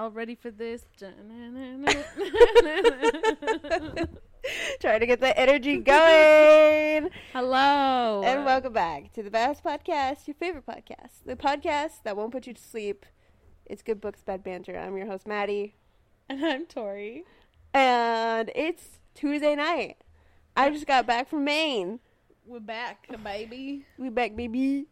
y'all ready for this? Trying to get the energy going. Hello. And welcome back to the best podcast, your favorite podcast, the podcast that won't put you to sleep. It's Good Books, Bad Banter. I'm your host, Maddie. And I'm Tori. And it's Tuesday night. I just got back from Maine. We're back, baby. We're back, baby.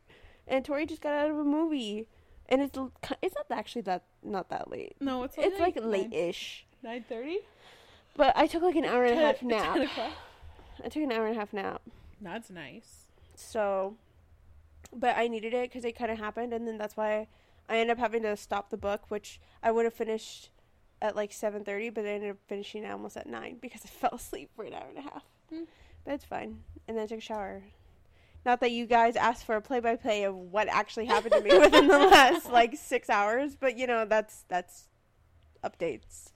And Tori just got out of a movie. And it's it's not actually that not that late. No, it's It's like nine- late-ish. Nine thirty. But I took like an hour and a half nap. Ten o'clock. I took an hour and a half nap. That's nice. So, but I needed it because it kind of happened, and then that's why I ended up having to stop the book, which I would have finished at like seven thirty, but I ended up finishing it almost at nine because I fell asleep for an hour and a half. Hmm. But it's fine, and then I took a shower. Not that you guys asked for a play-by-play of what actually happened to me within the last like six hours, but you know that's that's updates.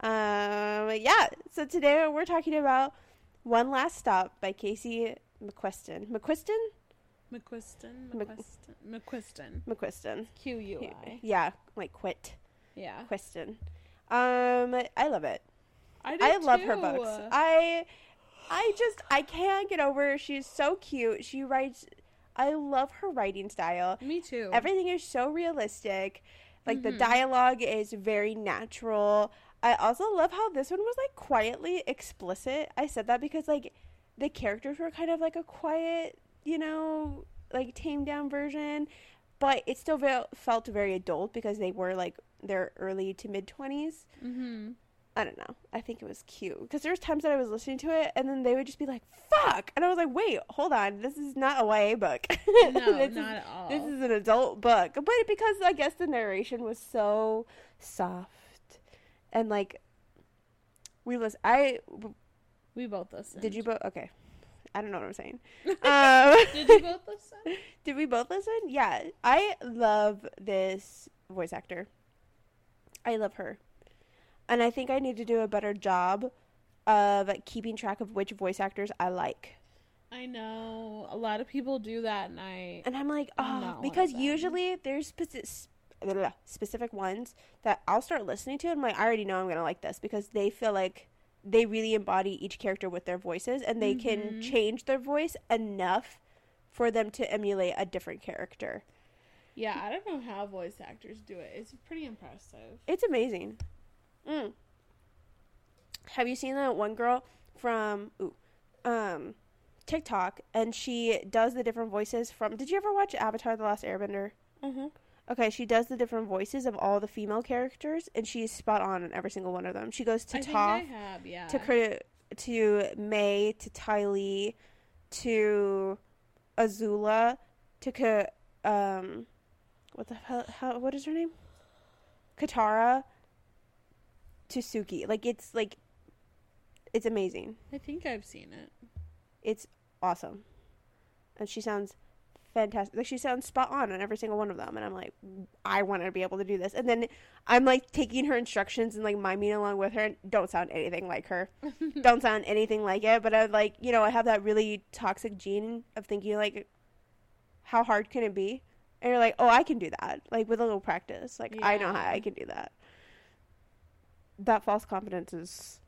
Um, yeah. So today we're talking about One Last Stop by Casey McQuiston. McQuiston? McQuiston. Mc- McQuiston. McQuiston. McQuiston. Q U I. Yeah, like quit. Yeah. Quiston. Um, I love it. I, do I love her books. I, I just I can't get over. her. She's so cute. She writes. I love her writing style. Me too. Everything is so realistic. Like the Mhm. dialogue is very natural. I also love how this one was like quietly explicit. I said that because like the characters were kind of like a quiet, you know, like tamed down version, but it still ve- felt very adult because they were like their early to mid 20s. mm-hmm. I don't know. I think it was cute because there was times that I was listening to it and then they would just be like, "Fuck," and I was like, "Wait, hold on. This is not a YA book. No, This is- not at all. this is an adult book, but because I guess the narration was so soft and like we listen. I we both listened. did you both? Okay, I don't know what I'm saying. um, Did you both listen? did we both listen? Yeah, I love this voice actor. I love her, and I think I need to do a better job of keeping track of which voice actors I like. I know a lot of people do that, and I And I'm like, I'm oh, because usually there's speci- blah, blah, blah, specific ones that I'll start listening to, and I'm like, I already know I'm gonna like this because they feel like they really embody each character with their voices, and they can Mhm. change their voice enough for them to emulate a different character. yeah, I don't know how voice actors do it. It's pretty impressive. It's amazing. Mm. Have you seen that one girl from ooh, um, TikTok, and she does the different voices from? Did you ever watch Avatar: The Last Airbender? Mm-hmm. Okay, she does the different voices of all the female characters, and she's spot on in every single one of them. She goes to I think I Toph, yeah. to to May, to Ty Lee, to Azula, to um, what the hell? How, what is her name? Katara. To Suki, like it's like, it's amazing. I think I've seen it. It's awesome, and she sounds fantastic. Like she sounds spot on on every single one of them, and I'm like, I want to be able to do this. And then I'm like taking her instructions and like miming along with her. And don't sound anything like her. don't sound anything like it. But I like, you know, I have that really toxic gene of thinking like, how hard can it be? And you're like, oh, I can do that. Like with a little practice, like I know how I can do that. That false confidence is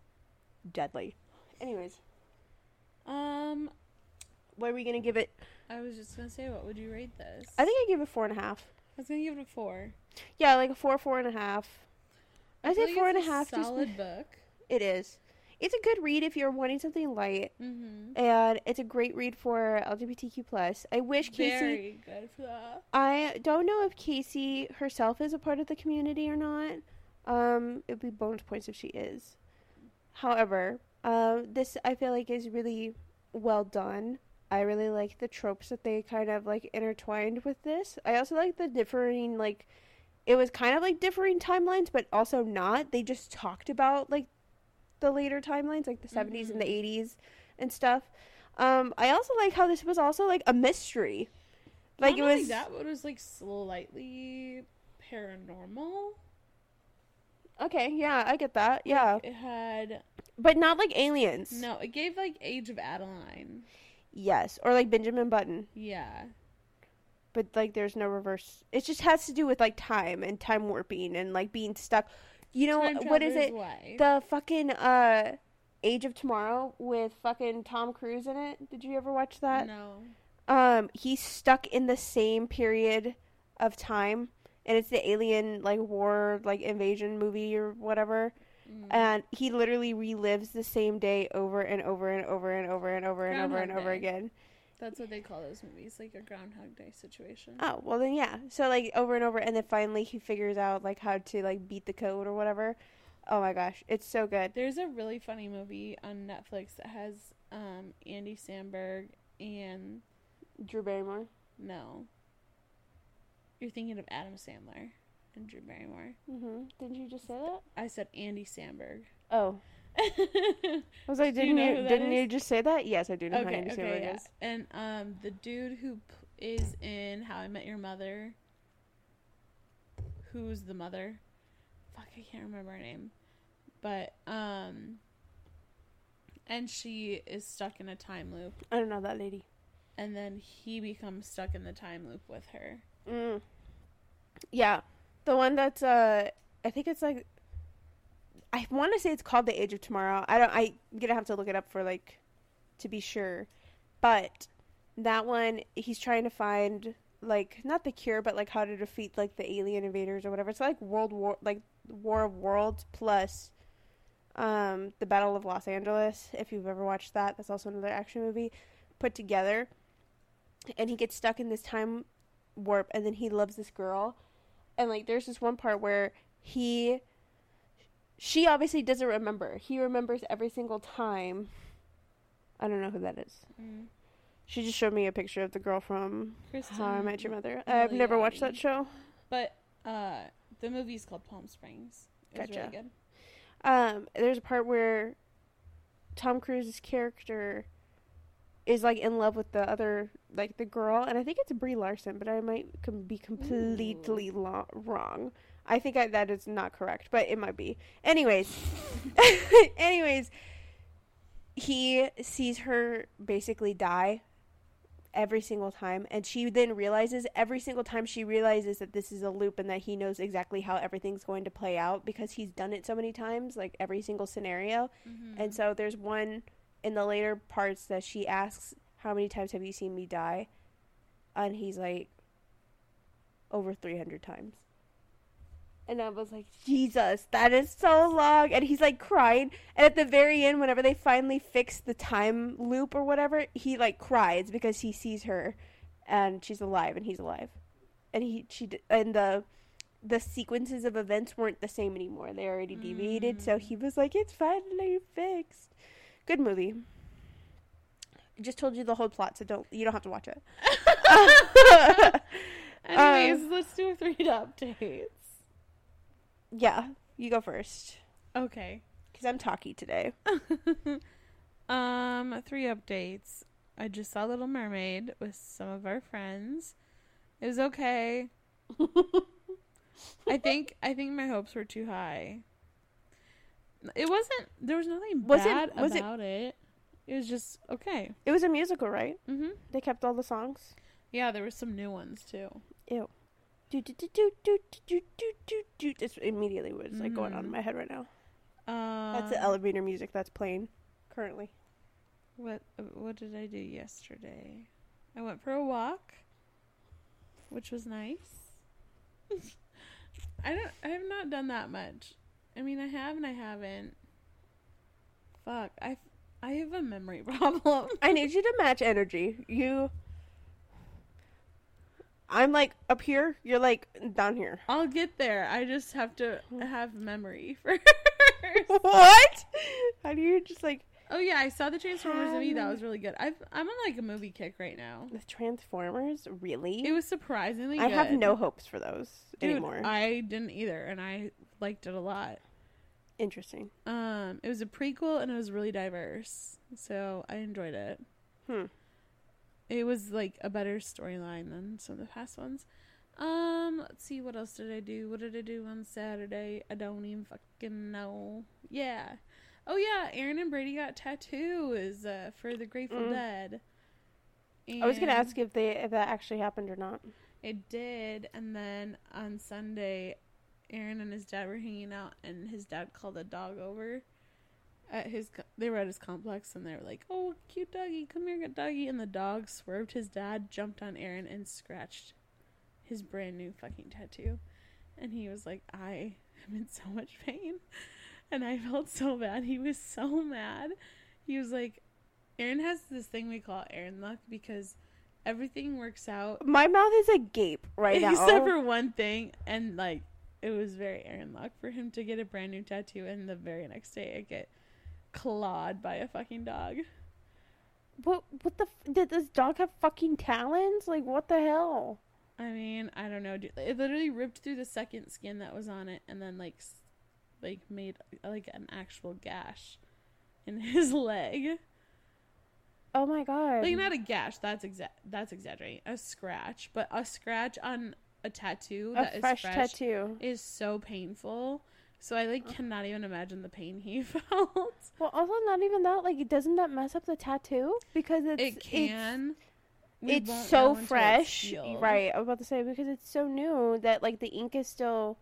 deadly. Anyways, Um, what are we gonna give it? I was just gonna say, what would you rate this? I think I give it four and a half. I was gonna give it a four. Yeah, like a four, four and a half. I, feel say four and a half. Just Solid book. it is. It's a good read if you're wanting something light, Mm-hmm. and it's a great read for LGBTQ plus. I wish Casey. Very good for that. I don't know if Casey herself is a part of the community or not. Um, it'd be bonus points if she is. However, um, this I feel like is really well done. I really like the tropes that they kind of like intertwined with this. I also like the differing like it was kind of like differing timelines, but also not. They just talked about like the later timelines, like the 70s and the Mhm. 80s and stuff. Um, I also like how this was also like a mystery. Like it was that, but it was like slightly paranormal. Okay, yeah, I get that. Yeah. It had But not like aliens. no. It gave like Age of Adaline. Yes, or like Benjamin Button. Yeah. but like there's no reverse. It just has to do with like time and time warping and like being stuck. You know Time what is Traveler's it? Way. The fucking uh Age of Tomorrow with fucking Tom Cruise in it. Did you ever watch that? no. Um he's stuck in the same period of time and it's the alien like war like invasion movie or whatever. Mm. And he literally relives the same day over and over and over and over and over and over and over again. That's what they call those movies, like a Groundhog Day situation. Oh, well then yeah. So like over and over and then finally he figures out like how to like beat the code or whatever. Oh my gosh, it's so good. There's a really funny movie on Netflix that has um, Andy Samberg and Drew Barrymore. no, you're thinking of Adam Sandler and Drew Barrymore. Mhm. Didn't you just say that? I said Andy Samberg. Oh. I was like, Do you didn't know you, didn't is? you just say that? Yes, I do know okay, Andy okay, Samberg yeah. is. And um, the dude who p- is in How I Met Your Mother, who's the mother? Fuck, I can't remember her name. But um, and she is stuck in a time loop, I don't know that lady. and then he becomes stuck in the time loop with her. Mm. Yeah, the one that's uh, I think it's like, I want to say it's called The Age of Tomorrow. I don't. I am gonna have to look it up for like, to be sure, but that one he's trying to find like not the cure, but like how to defeat like the alien invaders or whatever. It's like World War, like War of Worlds plus, um, the Battle of Los Angeles. If you've ever watched that, that's also another action movie put together. And he gets stuck in this time warp and then he loves this girl and like there's this one part where he she obviously doesn't remember he remembers every single time i don't know who that is Mm. she just showed me a picture of the girl from Cristin, how i met your mother i've never watched that show But uh, the movie's called Palm Springs. It was Gotcha. really good. um there's a part where tom cruise's character is like in love with the other like the girl and i think it's brie larson but i might com- be completely lo- wrong. I think I, that is not correct but it might be. Anyways anyways he sees her basically die every single time and she then realizes every single time she realizes that this is a loop and that he knows exactly how everything's going to play out because he's done it so many times like every single scenario. Mm-hmm. and so there's one in the later parts that she asks how many times have you seen me die and he's like over 300 times and I was like, Jesus, that is so long. And he's like crying. And at the very end, whenever they finally fix the time loop or whatever, he like cries because he sees her and she's alive and he's alive. And he, she, and the, the sequences of events weren't the same anymore. They already deviated. So Mm. he was like, it's finally fixed. Good movie. I just told you the whole plot, so don't, you don't have to watch it. Anyways, Um, let's do three updates. yeah, you go first. Okay. Because I'm talky today. um, three updates. I just saw Little Mermaid with some of our friends. It was okay. I think I think my hopes were too high. It wasn't. There was nothing Was it- bad was it- about it. it. Was just okay. It was a musical, right? Mm Mhm. They kept all the songs. Yeah, there were some new ones too. Ew. Do do do do do do do do do. It's immediately what's like going on in Mhm. my head right now. Um, That's the elevator music that's playing currently. What what did I do yesterday? I went for a walk, which was nice. I don't I have not done that much. I mean, I have and I haven't. Fuck, I I have a memory problem. I need you to match energy. You. I'm like up here. You're like down here. I'll get there. I just have to have memory first. what? How do you just like oh yeah, I saw the Transformers movie. That was really good. I've I'm on like a movie kick right now. the Transformers? Really? It was surprisingly I good. have no hopes for those Dude, anymore. I didn't either, and I liked it a lot. Interesting. Um, it was a prequel and it was really diverse, so I enjoyed it. Hmm. It was like a better storyline than some of the past ones. Um, let's see, what else did I do? What did I do on Saturday? I don't even fucking know. Yeah. Oh yeah, Aaron and Brady got tattoos uh, for the Grateful Mm. Dead. I was gonna ask if they if that actually happened or not. It did, and then on Sunday, Aaron and his dad were hanging out, and his dad called a dog over. At his, co- they were at his complex, and they were like, "Oh, cute doggy, come here, good doggy." And the dog swerved his dad, jumped on Aaron, and scratched his brand new fucking tattoo. And he was like, "I am in so much pain," and I felt so bad. He was so mad. He was like, "Aaron has this thing we call Aaron luck because." Everything works out My mouth is agape right now. Except for one thing, and like it was very Aaron luck for him to get a brand new tattoo, and the very next day it get clawed by a fucking dog. what? What the? F- did this dog have fucking talons? Like what the hell? I mean, I don't know. dude. It literally ripped through the second skin that was on it, and then like, like made like an actual gash in his leg. Oh my god! Like not a gash. That's exa- That's exaggerating. A scratch, but a scratch on a tattoo a that is fresh fresh tattoo. is so painful. So I like cannot even imagine the pain he felt. Well, also not even that. Like, doesn't that mess up the tattoo? Because it's it can. It's, it's so it's fresh, right? I was about to say because it's so new that like the ink is still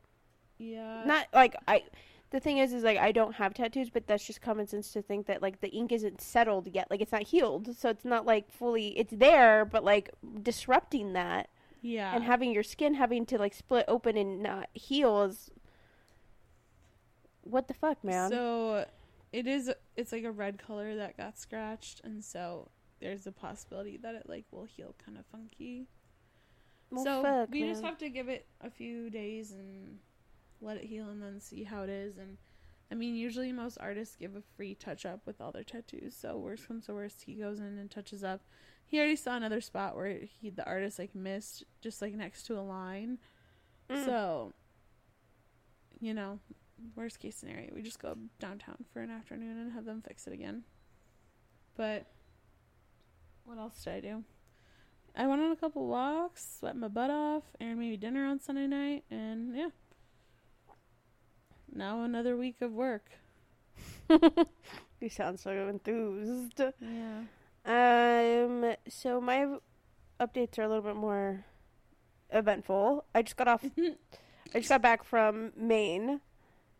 Yeah. not like I. The thing is, is like I don't have tattoos, but that's just common sense to think that like the ink isn't settled yet, like it's not healed, so it's not like fully. It's there, but like disrupting that yeah. and having your skin having to like split open and not heal is what the fuck, man. So it is. It's like a red color that got scratched, and so there's a possibility that it like will heal kind of funky. Well, so fuck, we just have to give it a few days and let it heal, and then see how it is. And I mean, usually most artists give a free touch up with all their tattoos. So worst comes to worst, he goes in and touches up. He already saw another spot where he the artist like missed just like next to a line. Mm. So, you know, worst case scenario, we just go downtown for an afternoon and have them fix it again. But what else did I do? I went on a couple walks, sweat my butt off, and maybe dinner on Sunday night, and yeah. Now another week of work. you sound so enthused. Yeah. Um. So my updates are a little bit more eventful. I just got off. I just got back from Maine,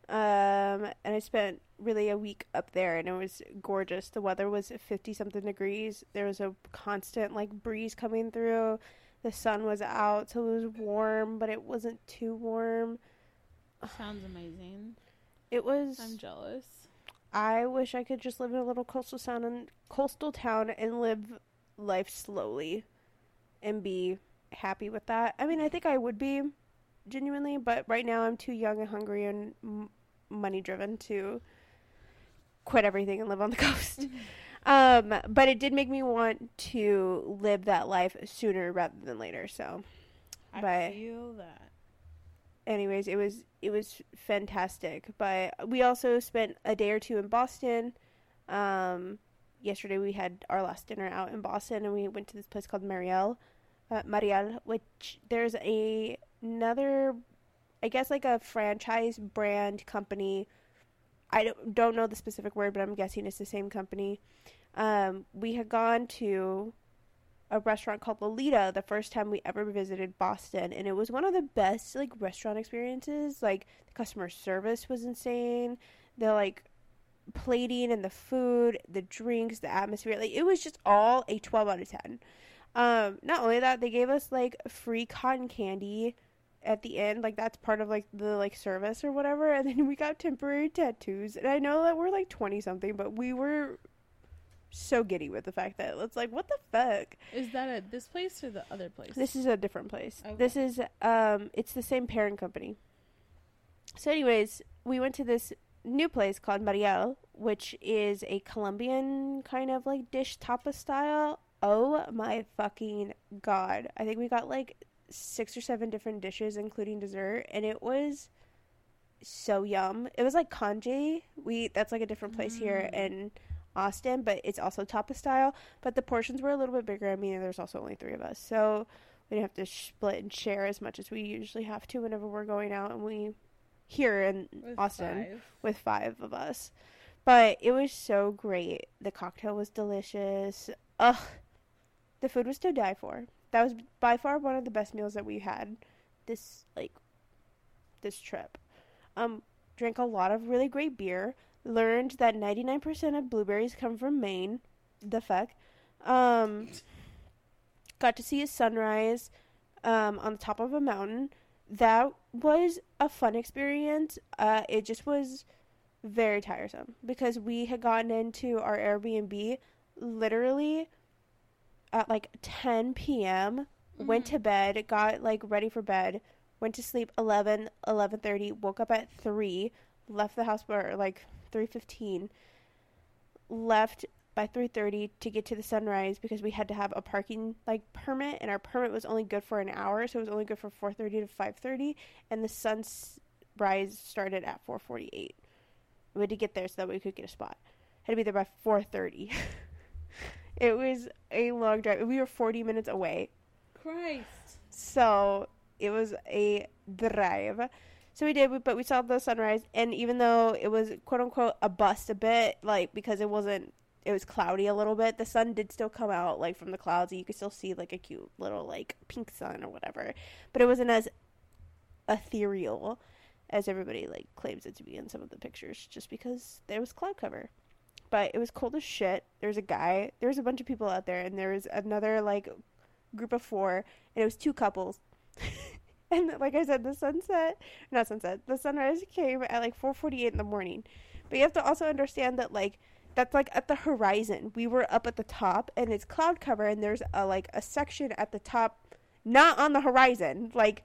um, and I spent really a week up there, and it was gorgeous. The weather was fifty something degrees. There was a constant like breeze coming through. The sun was out, so it was warm, but it wasn't too warm. Sounds amazing. It was. I'm jealous. I wish I could just live in a little coastal town and coastal town and live life slowly and be happy with that. I mean, I think I would be genuinely, but right now I'm too young and hungry and m- money driven to quit everything and live on the coast. um, but it did make me want to live that life sooner rather than later. So, I But- feel that. Anyways, it was it was fantastic. But we also spent a day or two in Boston. Um, yesterday we had our last dinner out in Boston, and we went to this place called Mariel, uh, Mariel, which there's a another, I guess like a franchise brand company. I don't, don't know the specific word, but I'm guessing it's the same company. Um, we had gone to a restaurant called Lolita the first time we ever visited Boston, and it was one of the best like restaurant experiences. Like the customer service was insane. The like plating and the food, the drinks, the atmosphere. Like it was just all a twelve out of ten. Um, not only that, they gave us like free cotton candy at the end, like that's part of like the like service or whatever. And then we got temporary tattoos. And I know that we're like twenty something, but we were so giddy with the fact that it's like, what the fuck? Is that at this place or the other place? This is a different place. Okay. This is um it's the same parent company. So anyways, we went to this new place called Mariel, which is a Colombian kind of like dish tapa style. Oh my fucking god. I think we got like six or seven different dishes including dessert and it was so yum. It was like canje. We that's like a different place here Mm. In Austin, but it's also tapas style. But the portions were a little bit bigger. I mean, there's also only three of us, so we didn't have to split and share as much as we usually have to whenever we're going out and we here in With Austin five. with five of us. But it was so great. The cocktail was delicious. Ugh, the food was to die for. that was by far one of the best meals that we had this like this trip. Um, drank a lot of really great beer. Learned that ninety nine percent of blueberries come from Maine. The fuck. Um, got to see a sunrise um, on the top of a mountain. That was a fun experience. Uh, it just was very tiresome because we had gotten into our Airbnb literally at like 10 p.m. Went Mhm. to bed, got like ready for bed, went to sleep 11, 11:30, woke up at 3, left the house by like 3:15. Left by 3:30 to get to the sunrise because we had to have a parking like permit and our permit was only good for an hour, so it was only good for 4:30 to 5:30 and the sunrise started at 4:48. We had to get there so that we could get a spot. Had to be there by 4:30. it was a long drive. We were 40 minutes away. Christ. So it was a drive. So we did, but we saw the sunrise, and even though it was quote unquote a bust a bit, like because it wasn't, it was cloudy a little bit. The sun did still come out like from the clouds, and you could still see like a cute little like pink sun or whatever. But it wasn't as ethereal as everybody like claims it to be in some of the pictures, just because there was cloud cover. But it was cold as shit. There was a guy. There was a bunch of people out there, and there was another like group of four, and it was two couples. and like I said, the sunset, not sunset, the sunrise came at like 4:48 in the morning. But you have to also understand that like that's like at the horizon. We were up at the top, and it's cloud cover, and there's a like a section at the top, not on the horizon, like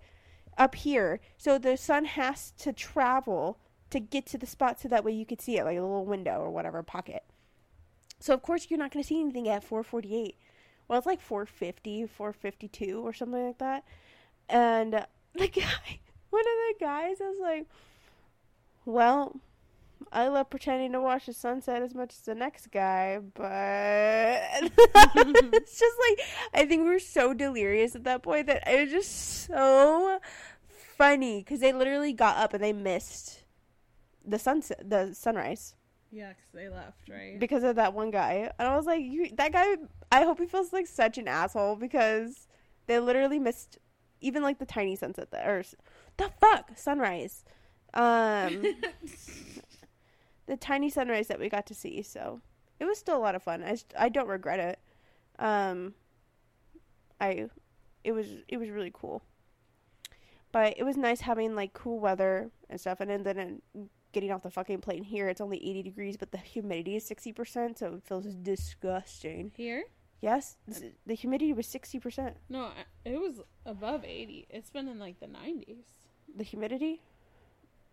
up here. So the sun has to travel to get to the spot so that way you could see it, like a little window or whatever pocket. So of course you're not going to see anything at 4:48 well it's like 450 452 or something like that and the guy one of the guys was like well i love pretending to watch the sunset as much as the next guy but it's just like i think we are so delirious at that point that it was just so funny because they literally got up and they missed the sunset the sunrise Yeah, because they left, right? because of that one guy. And I was like, you, that guy, I hope he feels like such an asshole because they literally missed even like the tiny sunset that, or the fuck, sunrise. Um, the tiny sunrise that we got to see. So it was still a lot of fun. I, I don't regret it. Um, I, it was, it was really cool. But it was nice having like cool weather and stuff. And then, then getting off the fucking plane here, it's only 80 degrees, but the humidity is 60%, so it feels disgusting. Here? Yes, the humidity was 60%. No, it was above 80. It's been in like the 90s. The humidity?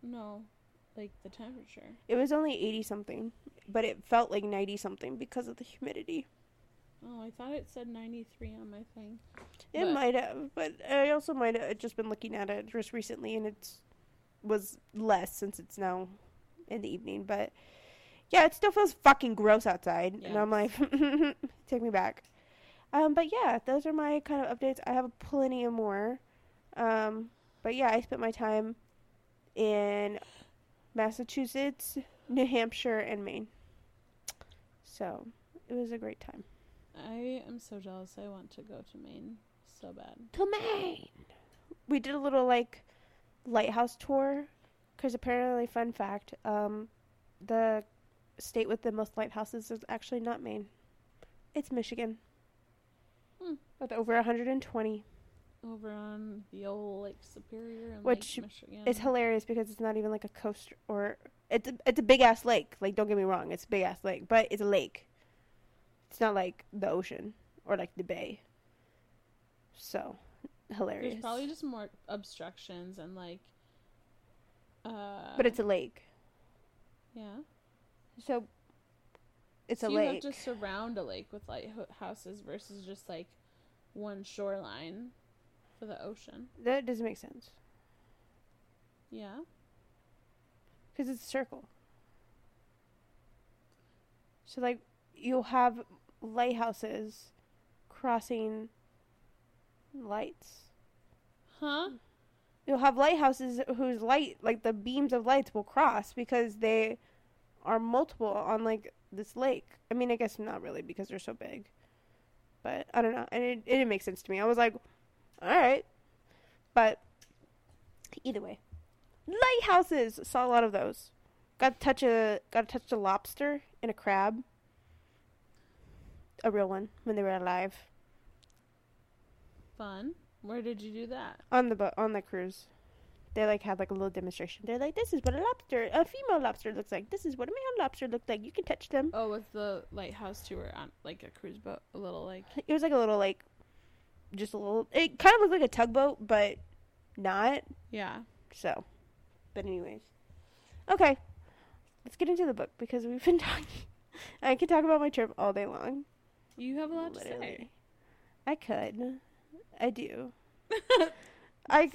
No, like the temperature. It was only 80 something, but it felt like 90 something because of the humidity. Oh, I thought it said 93 on my thing. It But- might have, but I also might have just been looking at it just recently and it's was less since it's now in the evening, but yeah, it still feels fucking gross outside. And I'm like, take me back. Um, but yeah, those are my kind of updates. I have plenty of more. Um, but yeah, I spent my time in Massachusetts, New Hampshire, and Maine. So it was a great time. I am so jealous. I want to go to Maine so bad. to Maine. We did a little like lighthouse tour because apparently, fun fact, um, the state with the most lighthouses is actually not Maine. It's Michigan. Hmm. With over 120. Over on the old Lake Superior and Which Lake Michigan. It's hilarious because it's not even like a coast or it's a, it's a big ass lake. Like don't get me wrong, it's a big ass lake, but it's a lake. It's not like the ocean or like the bay. So hilarious. There's probably just more obstructions and like. Uh, but it's a lake. yeah. So it's so a you lake. have to surround a lake with lighthouses versus just like one shoreline for the ocean. That doesn't make sense Yeah. because it's a circle. So like you'll have lighthouses crossing lights. Huh? You'll have lighthouses whose light, like the beams of lights, will cross because they are multiple on like this lake. I mean, I guess not really because they're so big, but I don't know. And it, it didn't make sense to me. I was like, all right. But either way, lighthouses saw a lot of those. Got to touch a got to touch a lobster and a crab. A real one when they were alive Fun. Where did you do that? on the boat on the cruise. They like had like a little demonstration. They're like, "This is what a lobster, a female lobster looks like. This is what a male lobster looks like. You can touch them." Oh, was the lighthouse tour on like a cruise boat? A little like It was like a little like, just a little. It kind of looked like a tugboat, but not. yeah. So, but anyways, okay, let's get into the book because we've been talking. I could talk about my trip all day long. You have a lot to say. I could. I do. I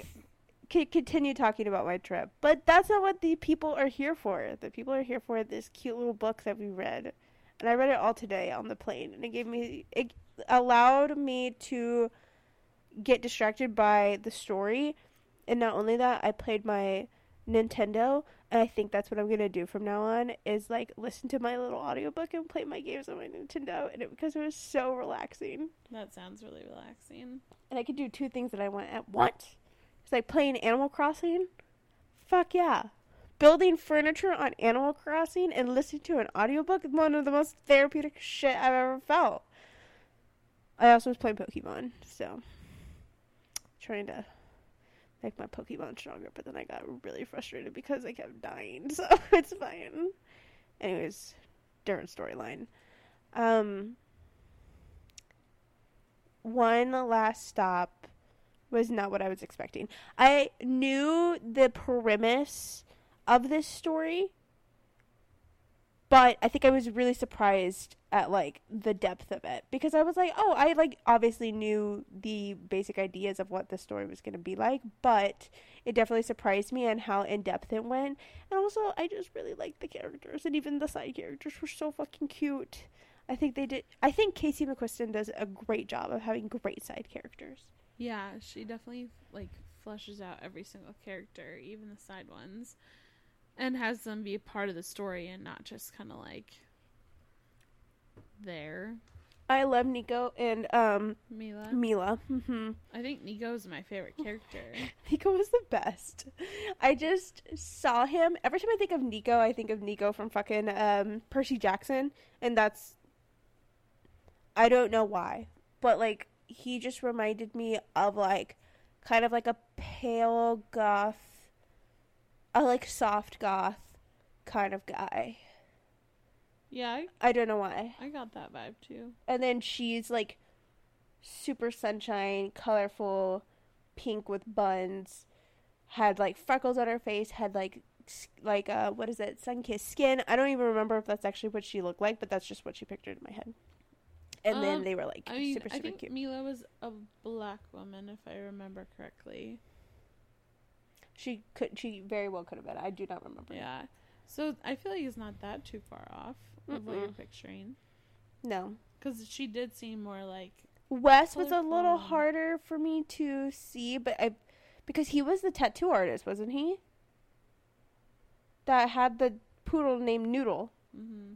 could continue talking about my trip, but that's not what the people are here for. The people are here for this cute little book that we read, and I read it all today on the plane, and it gave me it allowed me to get distracted by the story, and not only that, I played my Nintendo, and I think that's what I'm gonna do from now on is like listen to my little audiobook and play my games on my Nintendo, and it because it was so relaxing That sounds really relaxing. and I could do two things that I want at once. Like playing Animal Crossing. Fuck yeah. Building furniture on Animal Crossing and listening to an audiobook is one of the most therapeutic shit I've ever felt. I also was playing Pokemon, so trying to make my Pokemon stronger, but then I got really frustrated because I kept dying, so it's fine. Anyways, different storyline. Um one last stop was not what I was expecting. I knew the premise of this story, but I think I was really surprised at like the depth of it because I was like, oh, I like obviously knew the basic ideas of what the story was going to be like, but it definitely surprised me on how in depth it went. And also, I just really liked the characters, and even the side characters were so fucking cute. I think they did. I think Casey McQuiston does a great job of having great side characters. Yeah, she definitely like fleshes out every single character, even the side ones, and has them be a part of the story and not just kind of like there. I love Niko and um Myla. Myla. hmm I think Niko's my favorite character. Niko was the best. I just saw him every time I think of Niko, I think of Nico from fucking um Percy Jackson, and that's I don't know why, but like he just reminded me of like kind of like a pale goth, a like soft goth kind of guy. yeah, I, I don't know why. I got that vibe too. And then she's like super sunshine, colorful, pink with buns, had like freckles on her face, had like like uh what is it, sun kissed skin. I don't even remember if that's actually what she looked like, but that's just what she pictured in my head. And then Um, they were like I mean, super I super think cute. Myla was a black woman, if I remember correctly. She could she very well could have been. I do not remember. Yeah. So I feel like it's not that too far off of what you're picturing. No. Because she did seem more like. Wes was a little harder for me to see, but I because he was the tattoo artist, wasn't he? That had the poodle named Noodle. hmm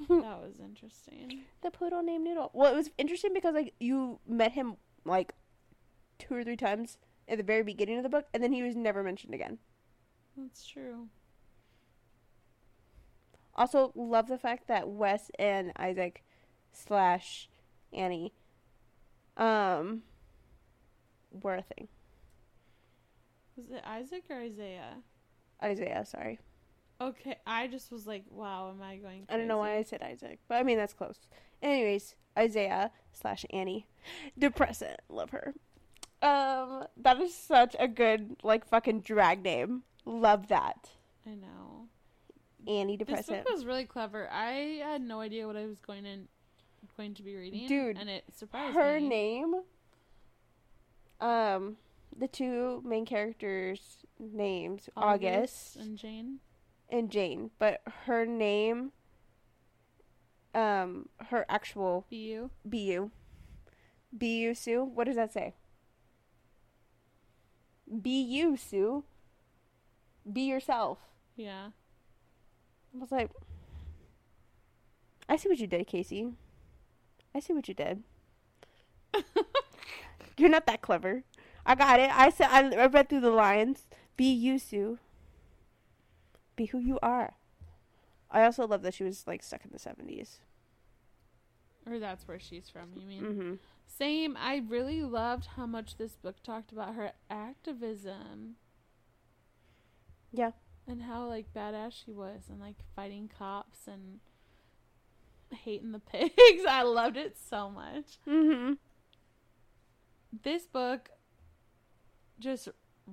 that was interesting. The poodle named Noodle. Well, it was interesting because like you met him like two or three times at the very beginning of the book, and then he was never mentioned again. That's true. Also, love the fact that Wes and Isaac slash Annie um were a thing. Was it Isaac or Isaiah? Isaiah, sorry. Okay, I just was like, wow, am I going? Crazy? I don't know why I said Isaac, but I mean that's close. Anyways, Isaiah slash Annie, depressant, love her. Um, that is such a good like fucking drag name. Love that, I know. Annie depressant. This book was really clever. I had no idea what I was going in, going to be reading, Dude, and it surprised Her me. name, um, the two main characters' names, August, and Jane. And Jane, but her name, um, her actual Bu. BU. BU Sue? What does that say? BU Sue. Be yourself. Yeah. I was like, I see what you did, Casey. I see what you did. You're not that clever. I got it. I said I, I read through the lines. Be you, Sue. Be who you are. I also love that she was like stuck in the seventies. Or that's where she's from, you mean? Mm-hmm. Same. I really loved how much this book talked about her activism. Yeah. And how like badass she was and like fighting cops and hating the pigs. I loved it so much. Mm-hmm. This book just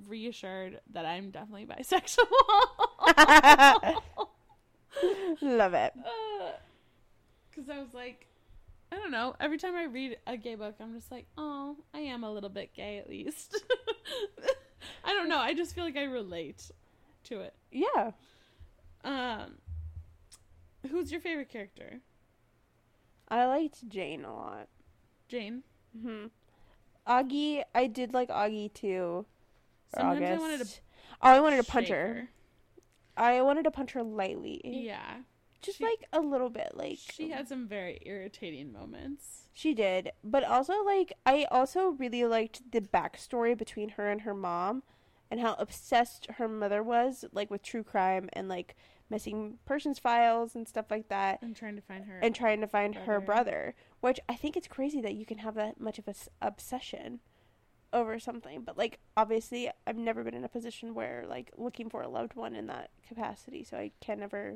reassured that I'm definitely bisexual. love it. Because I was like, I don't know. Every time I read a gay book, I'm just like, oh, I am a little bit gay at least. I don't know. I just feel like I relate to it. Yeah. Um, who's your favorite character? I liked Jane a lot. Jane. Mm-hmm. Augie, I did like Augie too. Or Sometimes I wanted to. Oh, I wanted to punch shake her. I wanted to punch her lightly. Yeah, Just She- like a little bit, like she had some very irritating moments. She did, but also like I also really liked the backstory between her and her mom, and how obsessed her mother was, like with true crime and like missing persons files and stuff like that, I'm trying to find her. and trying to find her Brother. brother. Which I think it's crazy that you can have that much of a s- obsession over something, but like obviously I've never been in a position where like looking for a loved one in that capacity, so I can never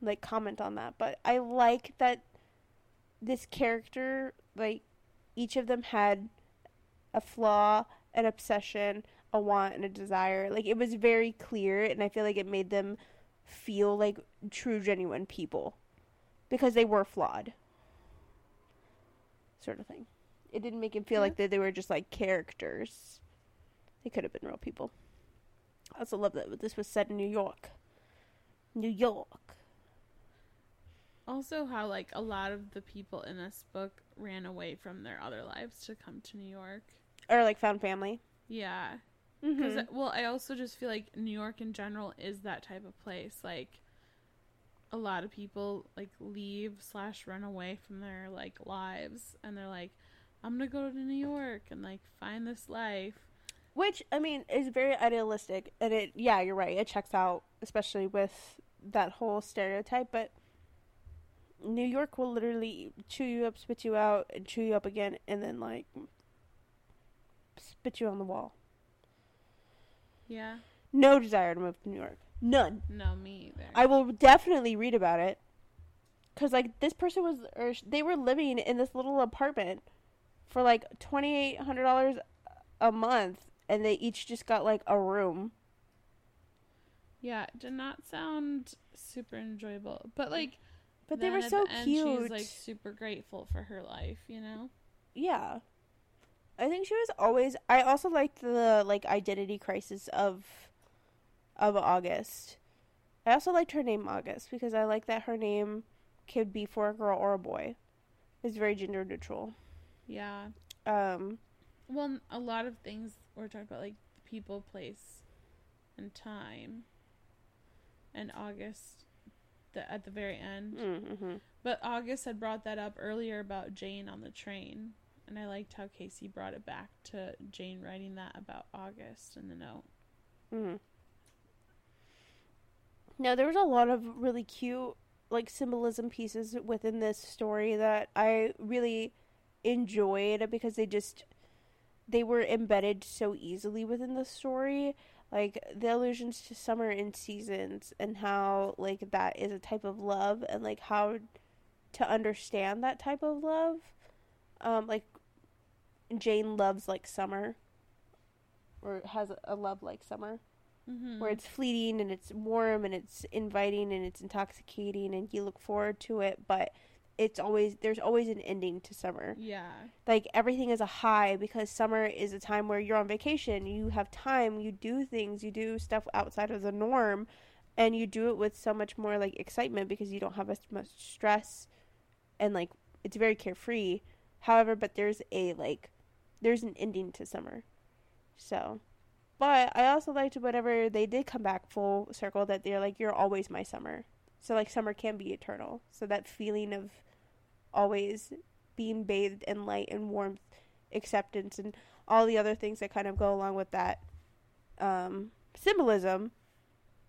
like comment on that. But I like that this character, like each of them had a flaw, an obsession, a want, and a desire. Like it was very clear, and I feel like it made them feel like true, genuine people because they were flawed, sort of thing. It didn't make him feel Yeah. like that they were just like characters. They could have been real people. I also love that this was set in New York. New York. also, how like a lot of the people in this book ran away from their other lives to come to New York. Or like found family. Yeah, because Mm-hmm. well, I also just feel like New York in general is that type of place. Like, a lot of people like leave slash run away from their like lives, and they're like, "I'm gonna go to New York and like find this life." Which I mean is very idealistic, and it yeah you're right it checks out especially with that whole stereotype. But New York will literally chew you up, spit you out, and chew you up again, and then like spit you on the wall. Yeah, No desire to move to New York. None. no, me either. I will definitely read about it. Cause like this person was, or they were living in this little apartment for like twenty eight hundred dollars a month, and they each just got like a room. yeah, it did not sound super enjoyable, but like, But they were so the end, cute. She's like super grateful for her life, you know. yeah, I think she was always. I also liked the like identity crisis of of August. I also liked her name August because I like that her name could be for a girl or a boy. It's very gender neutral. Yeah. Um, Well, a lot of things we're talking about, like people, place, and time, and August, the, at the very end. mm-hmm. But August had brought that up earlier about Jane on the train, and I liked how Casey brought it back to Jane writing that about August in the note. Mm-hmm. No, there was a lot of really cute like symbolism pieces within this story that I really enjoyed because they just they were embedded so easily within the story. Like the allusions to summer and seasons and how like that is a type of love and like how to understand that type of love. Um like Jane loves like summer or has a love like summer Mm-hmm. where it's fleeting and it's warm and it's inviting and it's intoxicating and you look forward to it but it's always there's always an ending to summer. Yeah, like everything is a high because summer is a time where you're on vacation. You have time. You do things. You do stuff outside of the norm. And you do it with so much more like excitement because you don't have as much stress. And like it's very carefree. However but there's a like there's an ending to summer. So but i also liked whenever they did come back full circle that they're like you're always my summer so like summer can be eternal so that feeling of always being bathed in light and warmth acceptance and all the other things that kind of go along with that um, symbolism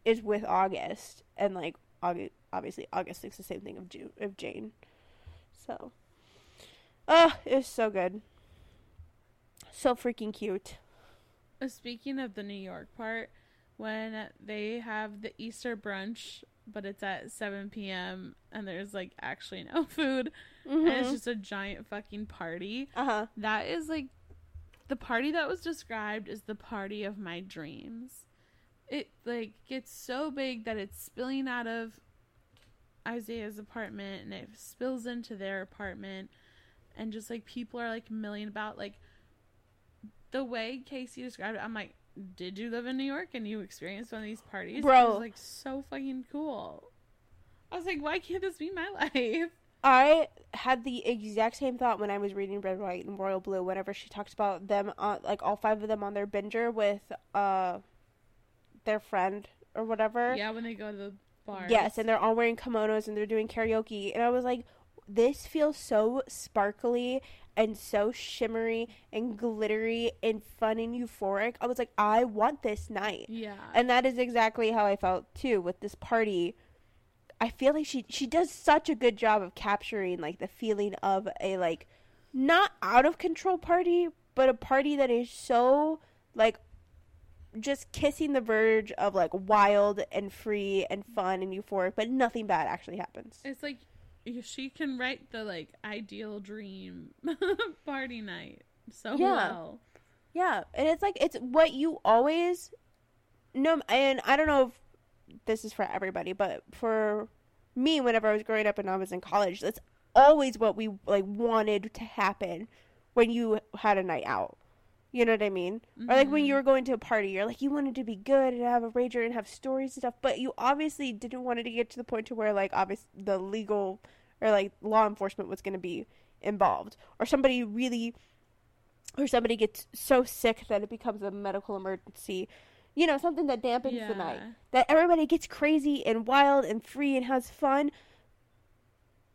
is with August and like August obviously August thinks the same thing of June of Jane. So Oh, it was so good. So freaking cute. Uh, Speaking of the New York part, when they have the Easter brunch, but it's at 7 p.m. and there's like actually no food, and it's Mhm. just a giant fucking party. Uh-huh. That is like the party that was described is the party of my dreams. It like gets so big that it's spilling out of Isaiah's apartment and it spills into their apartment and just like people are like milling about like the way Casey described it, I'm like, did you live in New York and you experienced one of these parties? Bro, It was like so fucking cool. I was like, why can't this be my life? I had the exact same thought when I was reading Red, White, and Royal Blue. Whenever she talks about them, on, like all five of them on their binger with uh their friend or whatever. Yeah, when they go to the bar. Yes, and they're all wearing kimonos and they're doing karaoke, and I was like, this feels so sparkly and so shimmery and glittery and fun and euphoric. I was like, I want this night. Yeah. And that is exactly how I felt too with this party. I feel like she she does such a good job of capturing like the feeling of a like not out of control party, but a party that is so like just kissing the verge of like wild and free and fun and euphoric, but nothing bad actually happens. It's like she can write the like ideal dream party night so Yeah. well. Yeah, and it's like it's what you always no and I don't know if this is for everybody, but for me whenever I was growing up and I was in college, that's always what we like wanted to happen when you had a night out. You know what I mean? Or like when you mm-hmm. were going to a party, you're like you wanted to be good and have a rager and have stories and stuff, but you obviously didn't want it to get to the point to where like obviously the legal or like law enforcement was going to be involved or somebody really or somebody gets so sick that it becomes a medical emergency. You know, something that dampens the night. That everybody gets crazy and wild and free and has fun,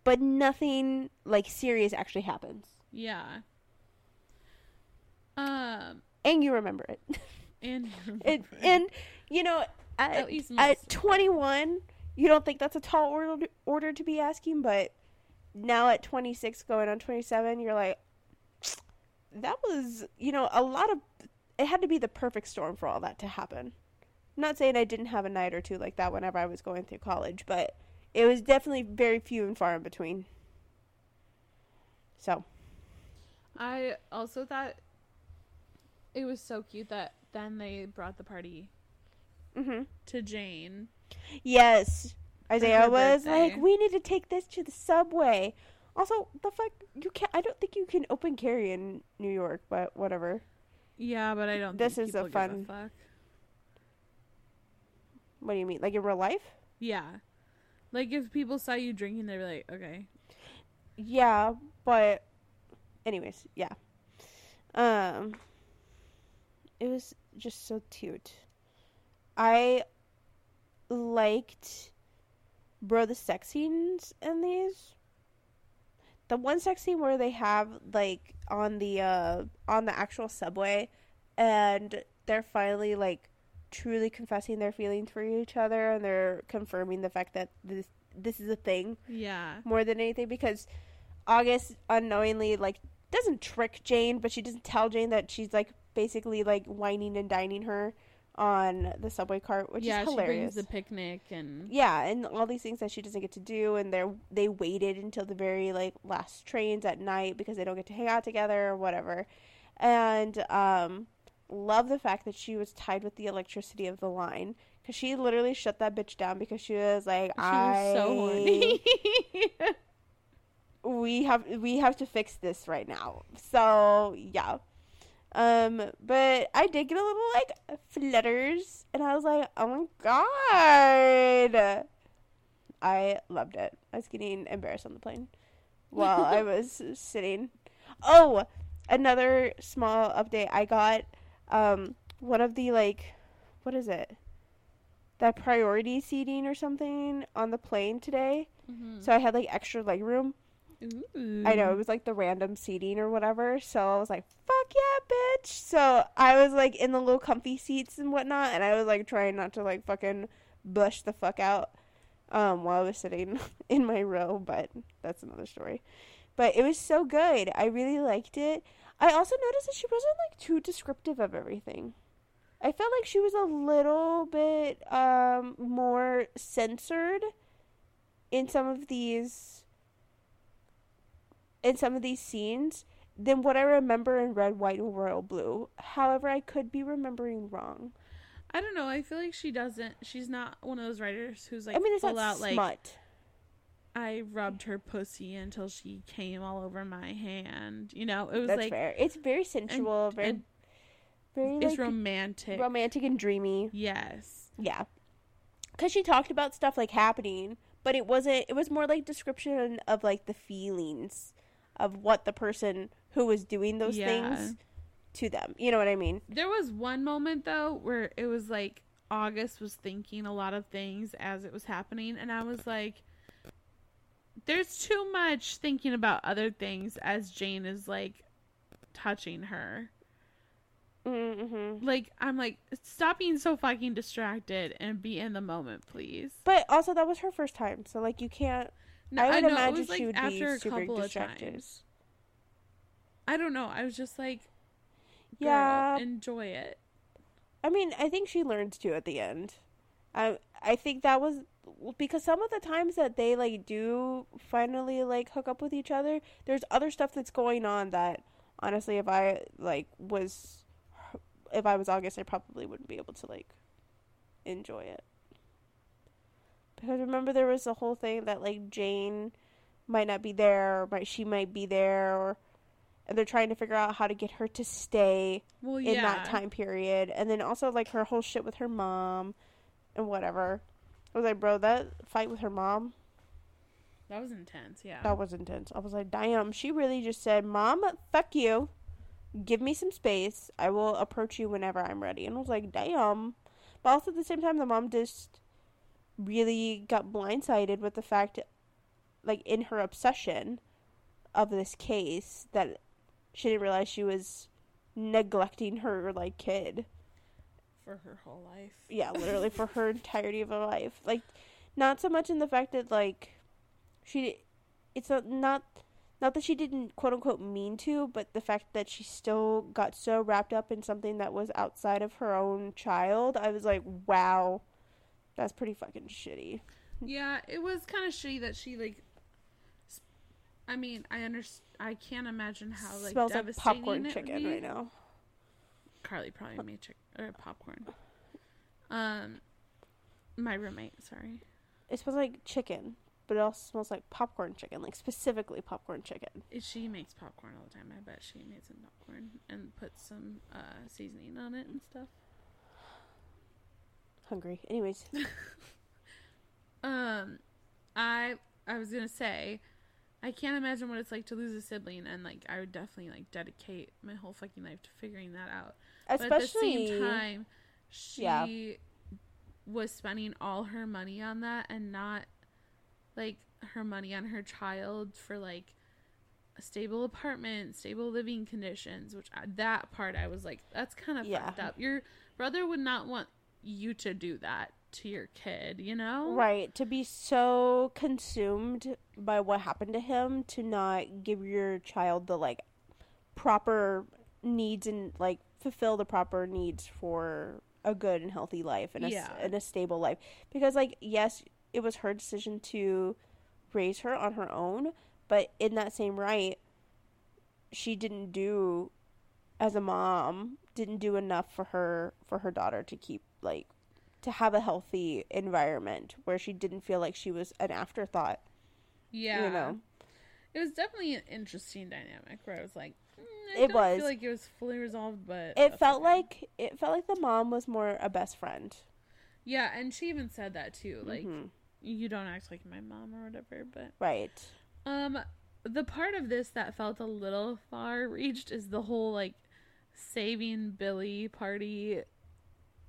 but nothing like serious actually happens. Yeah. Um And you remember it. and it and you know, at, at 21, you don't think that's a tall order, order to be asking, but now at 26 going on 27, you're like that was, you know, a lot of it had to be the perfect storm for all that to happen. I'm not saying I didn't have a night or two like that whenever I was going through college, but it was definitely very few and far in between. So, I also thought it was so cute that then they brought the party mhm. to Jane. Yes. Isaiah was birthday. like, we need to take this to the subway. Also, the fuck, you can't, I don't think you can open carry in New York, but whatever. Yeah, but I don't This think is a fun- fuck. What do you mean? Like in real life? Yeah. Like if people saw you drinking they'd be like, Okay. Yeah, but anyways, yeah. Um it was just so cute. I liked bro the sex scenes in these. The one sex scene where they have like on the uh on the actual subway and they're finally like truly confessing their feelings for each other and they're confirming the fact that this this is a thing Yeah. more than anything because August unknowingly like doesn't trick Jane, but she doesn't tell Jane that she's like basically like whining and dining her on the subway cart, which yeah, is she brings hilarious. the picnic and yeah, and all these things that she doesn't get to do, and they they waited until the very like last trains at night because they don't get to hang out together or whatever, and um, love the fact that she was tied with the electricity of the line because she literally shut that bitch down because she was like, she I was so horny. we have we have to fix this right now. So yeah. Um, but I did get a little like flutters, and I was like, "Oh my god!" I loved it. I was getting embarrassed on the plane while I was sitting. Oh, another small update. I got um one of the like, what is it? That priority seating or something on the plane today. Mhm. So I had like extra leg room. Ooh. I know it was like the random seating or whatever. So I was like, "Fuck yeah, bitch!" So I was like in the little comfy seats and whatnot, and I was like trying not to like fucking blush the fuck out um, while I was sitting in my row. But that's another story. But it was so good. I really liked it. I also noticed that she wasn't like too descriptive of everything. I felt like she was a little bit um, more censored in some of these in some of these scenes than what I remember in Red, White, and Royal Blue. However, I could be remembering wrong. I don't know. I feel like she doesn't. She's not one of those writers who's like I mean, it's full not out like smut. I rubbed her pussy until she came all over my hand. You know, it was That's like fair. It's very sensual, very, and very it's like romantic. romantic and dreamy. yes. Yeah, because she talked about stuff like happening, but it wasn't. It was more like description of like the feelings of what the person who was doing those Yeah. things to them. You know what I mean? There was one moment though where it was like August was thinking a lot of things as it was happening, and I was like, "There's too much thinking about other things as Jane is like touching her." Mm-hmm. Like I'm like, stop being so fucking distracted and be in the moment, please. But also, that was her first time, so like you can't. No, I would know, imagine was, like, she would after be super distracted. times. I don't know. I was just like, Yeah. enjoy it. I mean, I think she learns to at the end. I I think that was because some of the times that they like do finally like hook up with each other, there's other stuff that's going on that honestly, if I like was if I was August, I probably wouldn't be able to like enjoy it. Because remember there was the whole thing that like Jane might not be there, or might she might be there, or and they're trying to figure out how to get her to stay Well, in that time period. And then also like her whole shit with her mom and whatever. I was like, bro, that fight with her mom, That was intense. Yeah. that was intense. I was like, damn, she really just said, Mom, fuck you. Give me some space. I will approach you whenever I'm ready. And I was like, damn. But also at the same time, the mom just really got blindsided with the fact, like, in her obsession of this case, that she didn't realize she was neglecting her, like, kid. for her whole life. yeah, literally for her entirety of her life. Like, not so much in the fact that like she, it's a, not not that she didn't quote unquote mean to, but the fact that she still got so wrapped up in something that was outside of her own child. I was like, wow, that's pretty fucking shitty. Yeah, it was kind of shitty that she like. I mean, I understand. I can't imagine how like Smells like popcorn chicken right now. Carly probably made chicken or popcorn. Um, my roommate. Sorry. It smells like chicken, but it also smells like popcorn chicken, like specifically popcorn chicken. She makes popcorn all the time. I bet she made some popcorn and put some uh, seasoning on it and stuff. Hungry. Anyways, Um, I I was gonna say, I can't imagine what it's like to lose a sibling, and like I would definitely like dedicate my whole fucking life to figuring that out. but at the especially same time, she Yeah. was spending all her money on that and not like her money on her child for like a stable apartment, stable living conditions. Which I, that part I was like, that's kind of Yeah. fucked up. Your brother would not want you to do that to your kid, you know? Right, to be so consumed by what happened to him to not give your child the like proper needs and like fulfill the proper needs for a good and healthy life and a, Yeah. and a stable life. Because like yes, it was her decision to raise her on her own, but in that same right, she didn't do as a mom didn't do enough for her for her daughter to keep like to have a healthy environment where she didn't feel like she was an afterthought. Yeah. You know. It was definitely an interesting dynamic where I was like, mm, I It was. feel like it was fully resolved, but It felt okay. like it felt like the mom was more a best friend. yeah, and she even said that too, like Mhm. you don't act like my mom or whatever. But Right. um, the part of this that felt a little far reached is the whole like saving Billy party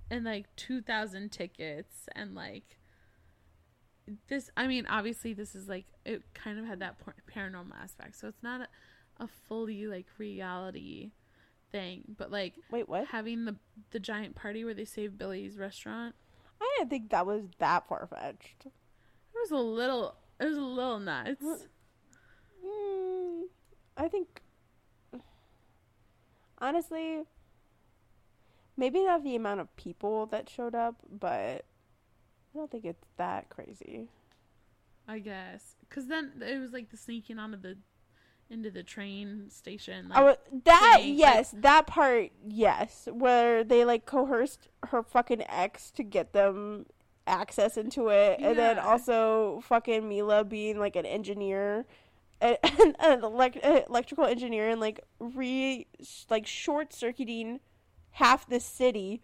and like two thousand tickets and like this I mean obviously this is like it kind of had that paranormal aspect. So it's not a, a fully like reality thing, but like Wait, what? having the the giant party where they saved Billy's restaurant. I didn't think that was that far fetched. It was a little it was a little nuts. Mm, I think, honestly, maybe not the amount of people that showed up, but I don't think it's that crazy. I guess cuz then it was like the sneaking onto the into the train station like wa- that thing, yes, that part yes, where they like coerced her fucking ex to get them access into it, and then also fucking Myla being like an engineer, an, an elect- electrical engineer, and like re like short circuiting half the city.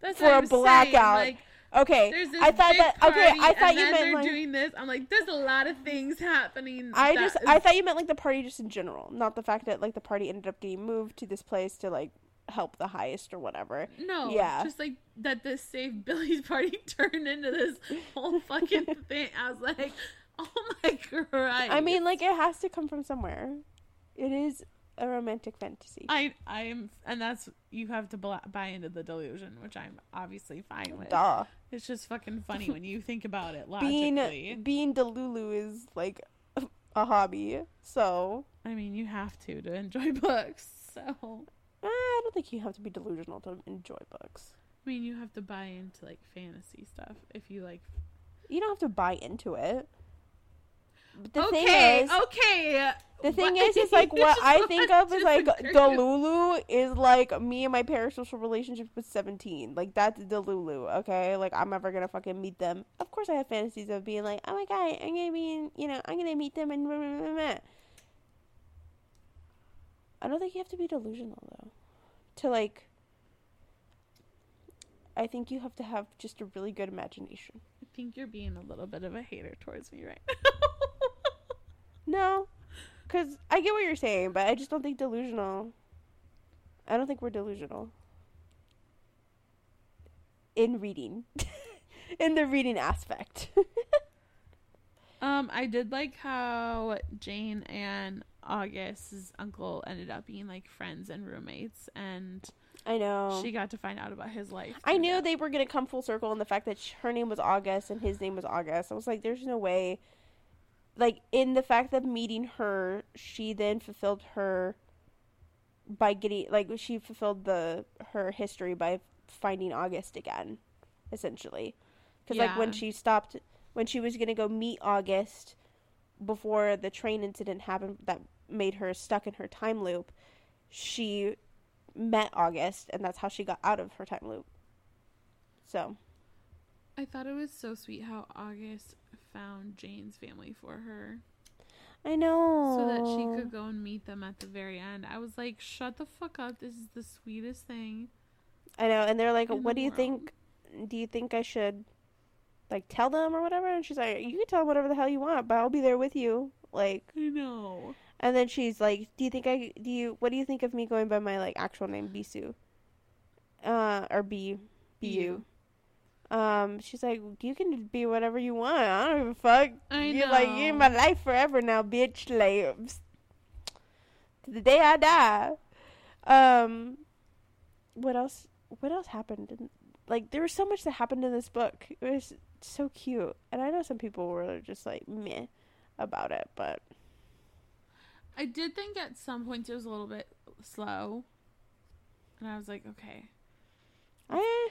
that's for a was saying, blackout. Like Okay, there's this I thought that okay. party, I thought you meant like doing this. I'm like, there's a lot of things happening. I just is- I thought you meant like the party just in general, not the fact that like the party ended up getting moved to this place to like help the heist or whatever. no, yeah. just like that. This Save Billy's party turned into this whole fucking thing. I was like, oh my god. I mean, like it has to come from somewhere. It is a romantic fantasy. I I'm and that's you have to buy into the delusion, which I'm obviously fine with. Duh. It's just fucking funny when you think about it logically. Being being Delulu is like a hobby, so I mean, you have to to enjoy books. So eh, I don't think you have to be delusional to enjoy books. I mean, you have to buy into like fantasy stuff if you like. You don't have to buy into it. The okay, thing is, okay. The thing Why- is, is like what I think of is like. Delulu is like me and my parasocial relationship with seventeen. Like that's Delulu, okay? Like I'm never gonna fucking meet them. Of course, I have fantasies of being like, oh my god, I'm gonna be, in, you know, I'm gonna meet them and. blah, blah, blah, blah. I don't think you have to be delusional though, to like. I think you have to have just a really good imagination. I think you're being a little bit of a hater towards me right now. No, because I get what you're saying, but I just don't think delusional. I don't think we're delusional in reading, in the reading aspect. um, I did like how Jane and August's uncle ended up being like friends and roommates, and I know. she got to find out about his life. I knew that. they were gonna come full circle in the fact that her name was August and his name was August. I was like, there's no way. Like in the fact of meeting her, she then fulfilled her by getting like she fulfilled the her history by finding August again, essentially. Because like when she stopped, when she was gonna go meet August before the train incident happened that made her stuck in her time loop, she met August, and that's how she got out of her time loop. So I thought it was so sweet how August found Jane's family for her I know. so that she could go and meet them at the very end. I was like, shut the fuck up. This is the sweetest thing. I know, and they're like, "What the do you world." think? Do you think I should like tell them or whatever?" And she's like, "You can tell them whatever the hell you want, but I'll be there with you." Like, I know. and then she's like, "Do you think I? Do you? What do you think of me going by my like actual name, Bisu? Uh, or B, Bu? Um, she's like, "You can be whatever you want. I don't give a fuck. I You're like you're in my life forever now, bitch. Slaves to the day I die." Um, what else? What else happened? In, like there was so much that happened in this book. It was so cute, and I know some people were just like meh about it, but I did think at some points it was a little bit slow. And I was like, okay. I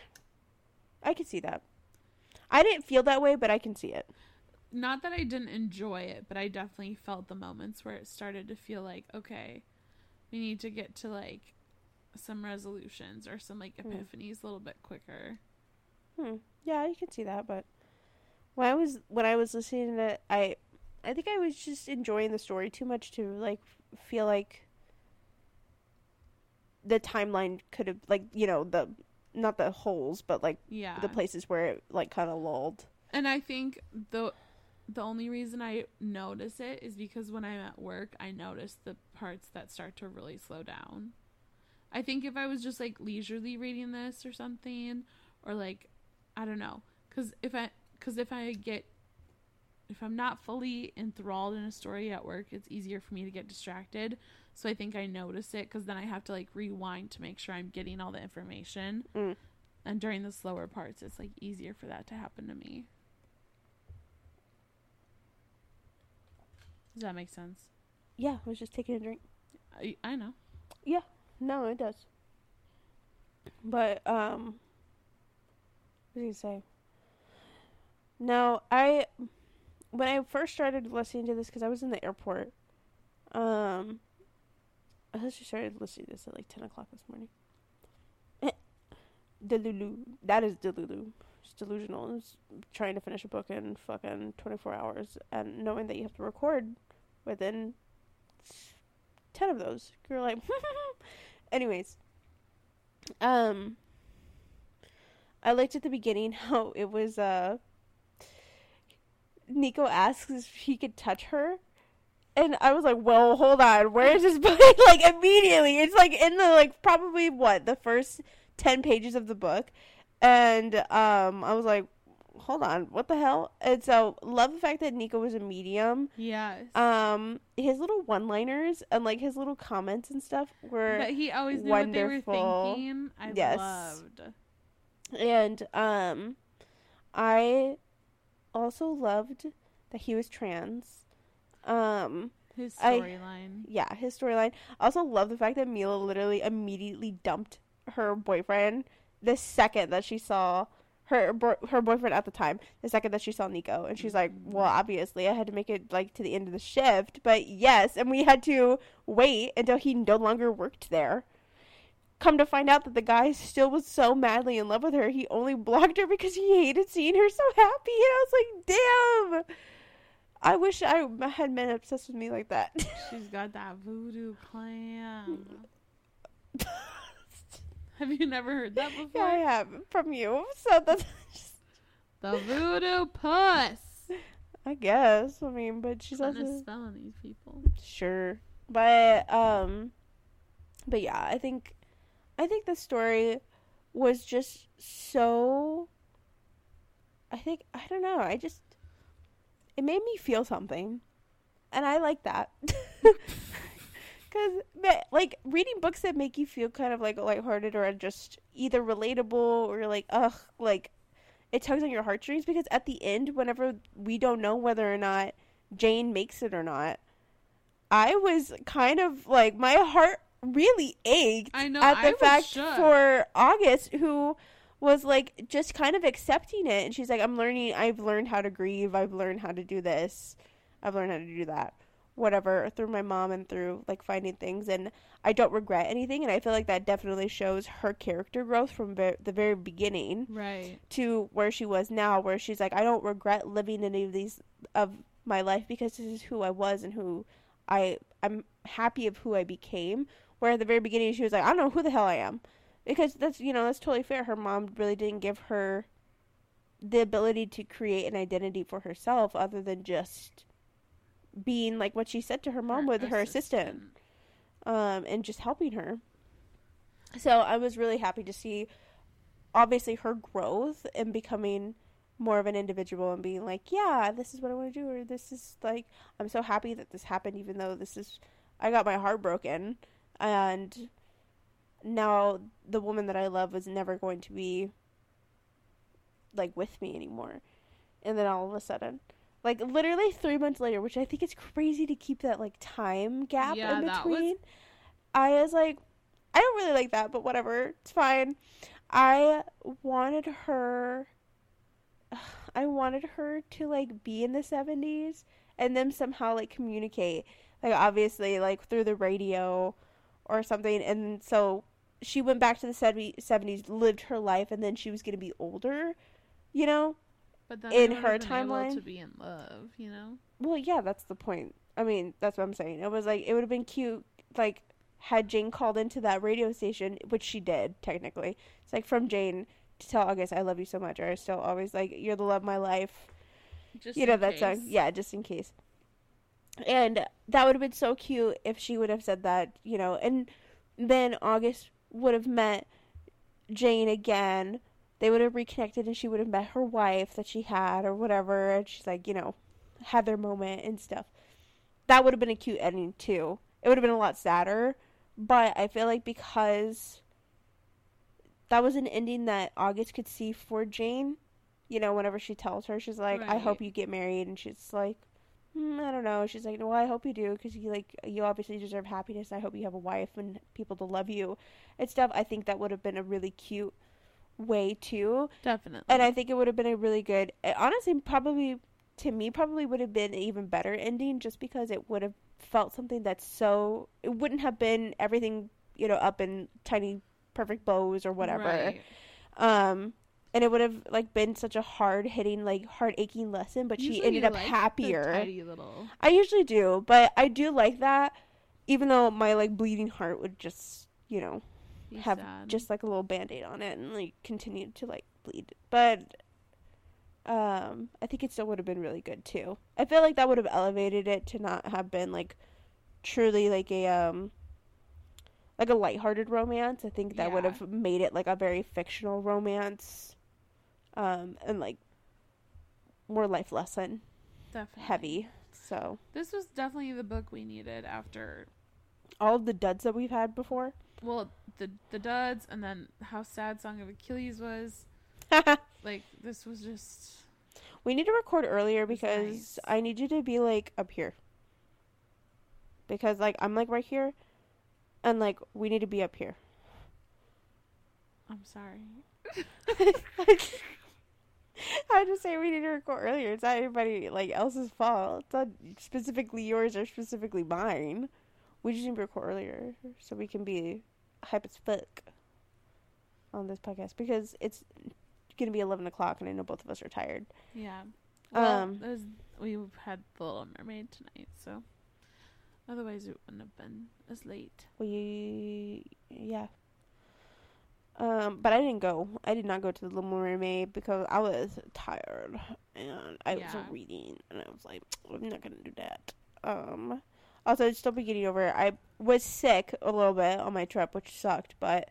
I can see that. I didn't feel that way, but I can see it. Not that I didn't enjoy it, but I definitely felt the moments where it started to feel like, okay, we need to get to like some resolutions or some like Hmm. epiphanies a little bit quicker. Hmm. Yeah, you can see that, but when I was when I was listening to it, I I think I was just enjoying the story too much to like feel like the timeline could have like you know the not the holes but like Yeah. the places where it like kind of lulled. And I think the the only reason I notice it is because when I'm at work, I notice the parts that start to really slow down. I think if I was just like leisurely reading this or something, or like I don't know, because if I because if I get if I'm not fully enthralled in a story at work, it's easier for me to get distracted. So I think I notice it because then I have to like rewind to make sure I'm getting all the information. Mm. And during the slower parts, it's like easier for that to happen to me. Does that make sense? Yeah, I was just taking a drink. I, I know. Yeah, no, it does. But um what was you say? No, I when I first started listening to this because I was in the airport. Um, I actually started listening to this at like ten o'clock this morning. Delulu, that is Delulu. It's delusional. It's trying to finish a book in fucking twenty four hours and knowing that you have to record within ten of those. You're like, anyways. Um, I liked at the beginning how it was uh Niko asks if he could touch her. And I was like, well, hold on. Where is this book? like, immediately. It's like in the, like, probably what, the first 10 pages of the book. And um, I was like, hold on. What the hell? And so, love the fact that Niko was a medium. Yes. Um, his little one liners and, like, his little comments and stuff were. but he always knew wonderful. what they were thinking. I Yes. loved. And um I also loved that he was trans. Um His storyline. yeah, his storyline. I also love the fact that Myla literally immediately dumped her boyfriend the second that she saw her bo- her boyfriend at the time, the second that she saw Niko, and she's like, "Well, obviously, I had to make it like to the end of the shift, but yes, and we had to wait until he no longer worked there." Come to find out that the guy still was so madly in love with her, he only blocked her because he hated seeing her so happy. And I was like, "Damn." I wish I had men obsessed with me like that. She's got that voodoo clam. Have you never heard that before? Yeah, I have from you. So that's just, The voodoo puss. I guess. I mean, but she's Fun also spelling these people. sure. But um, but yeah, I think I think the story was just so. I think I don't know. I just it made me feel something, and I like that. Because, like, reading books that make you feel kind of like lighthearted or just either relatable or like, ugh, like it tugs on your heartstrings. Because at the end, whenever we don't know whether or not Jane makes it or not, I was kind of like, my heart really ached know. at the fact shook. for August, who was like just kind of accepting it. And she's like, I'm learning, I've learned how to grieve, I've learned how to do this, I've learned how to do that. Whatever, through my mom and through like finding things. And I don't regret anything. And I feel like that definitely shows her character growth from the very beginning Right. to where she was now, where she's like, I don't regret living any of these of my life because this is who I was and who I I'm happy of who I became. Where at the very beginning she was like, I don't know who the hell I am, because that's you know that's totally fair. Her mom really didn't give her the ability to create an identity for herself other than just being like what she said to her mom with her assistant um, and just helping her. So I was really happy to see, obviously, her growth and becoming more of an individual and being like, yeah, this is what I want to do, or this is like, I'm so happy that this happened, even though this is, I got my heart broken, and now the woman that I love is never going to be like with me anymore. And then all of a sudden, like literally three months later, which I think is crazy to keep that like time gap Yeah, in that was- between. I was like, I don't really like that, but whatever, it's fine. I wanted her. I wanted her to like be in the seventies and then somehow like communicate, like obviously like through the radio or something. And so she went back to the 70, seventies, lived her life, and then she was gonna be older, you know. But then in her would've been able timeline- to be in love, you know. Well, yeah, that's the point. I mean, that's what I'm saying. It was like it would have been cute, like had Jane called into that radio station, which she did technically. It's like from Jane to tell August, "I love you so much," or I still always like, "You're the love of my life." Just you know that song, yeah, just in case. And that would have been so cute if she would have said that, you know, and then August would have met Jane again. They would have reconnected, and she would have met her wife that she had, or whatever. And she's like, you know, had their moment and stuff. That would have been a cute ending too. It would have been a lot sadder, but I feel like because that was an ending that August could see for Jane. You know, whenever she tells her, she's like, "I hope you get married," and she's like, mm, "I don't know." She's like, "Well, I hope you do, because you like you obviously deserve happiness. I hope you have a wife and people to love you and stuff." I think that would have been a really cute way too, Definitely. and I think it would have been a really good. eh, Honestly, probably to me, probably would have been an even better ending, just because it would have felt something that's so. It wouldn't have been everything you know up in tiny perfect bows or whatever Right. um and it would have like been such a hard hitting like heart aching lesson but she ended up like happier. little. i usually do but i do like that even though my like bleeding heart would just you know Be have sad. just like a little band-aid on it and like continue to like bleed. But um i think it still would have been really good too. I feel like that would have elevated it to not have been like truly like a um like a lighthearted romance. I think that would have made it like a very fictional romance um and like more life lesson definitely heavy so This was definitely the book we needed after. all of the duds that we've had before Well, the the duds, and then how sad Song of Achilles was. Like this was just. We need to record earlier because nice. I need you to be like up here. Because like I'm like right here and like we need to be up here. I'm sorry. I just say we need to record earlier. It's not anybody like else's fault. It's not specifically yours or specifically mine. We just need to record earlier so we can be hype as fuck on this podcast because it's gonna be eleven o'clock and I know both of us are tired. Yeah. Well, Um, it was, we had the Little Mermaid tonight, so otherwise it wouldn't have been as late. We yeah. Um, but I didn't go. I did not go to the Little Mermaid because I was tired and I was reading, and I was like, I'm not gonna do that. Um, also, it's still beginning over. It. I was sick a little bit on my trip, which sucked, but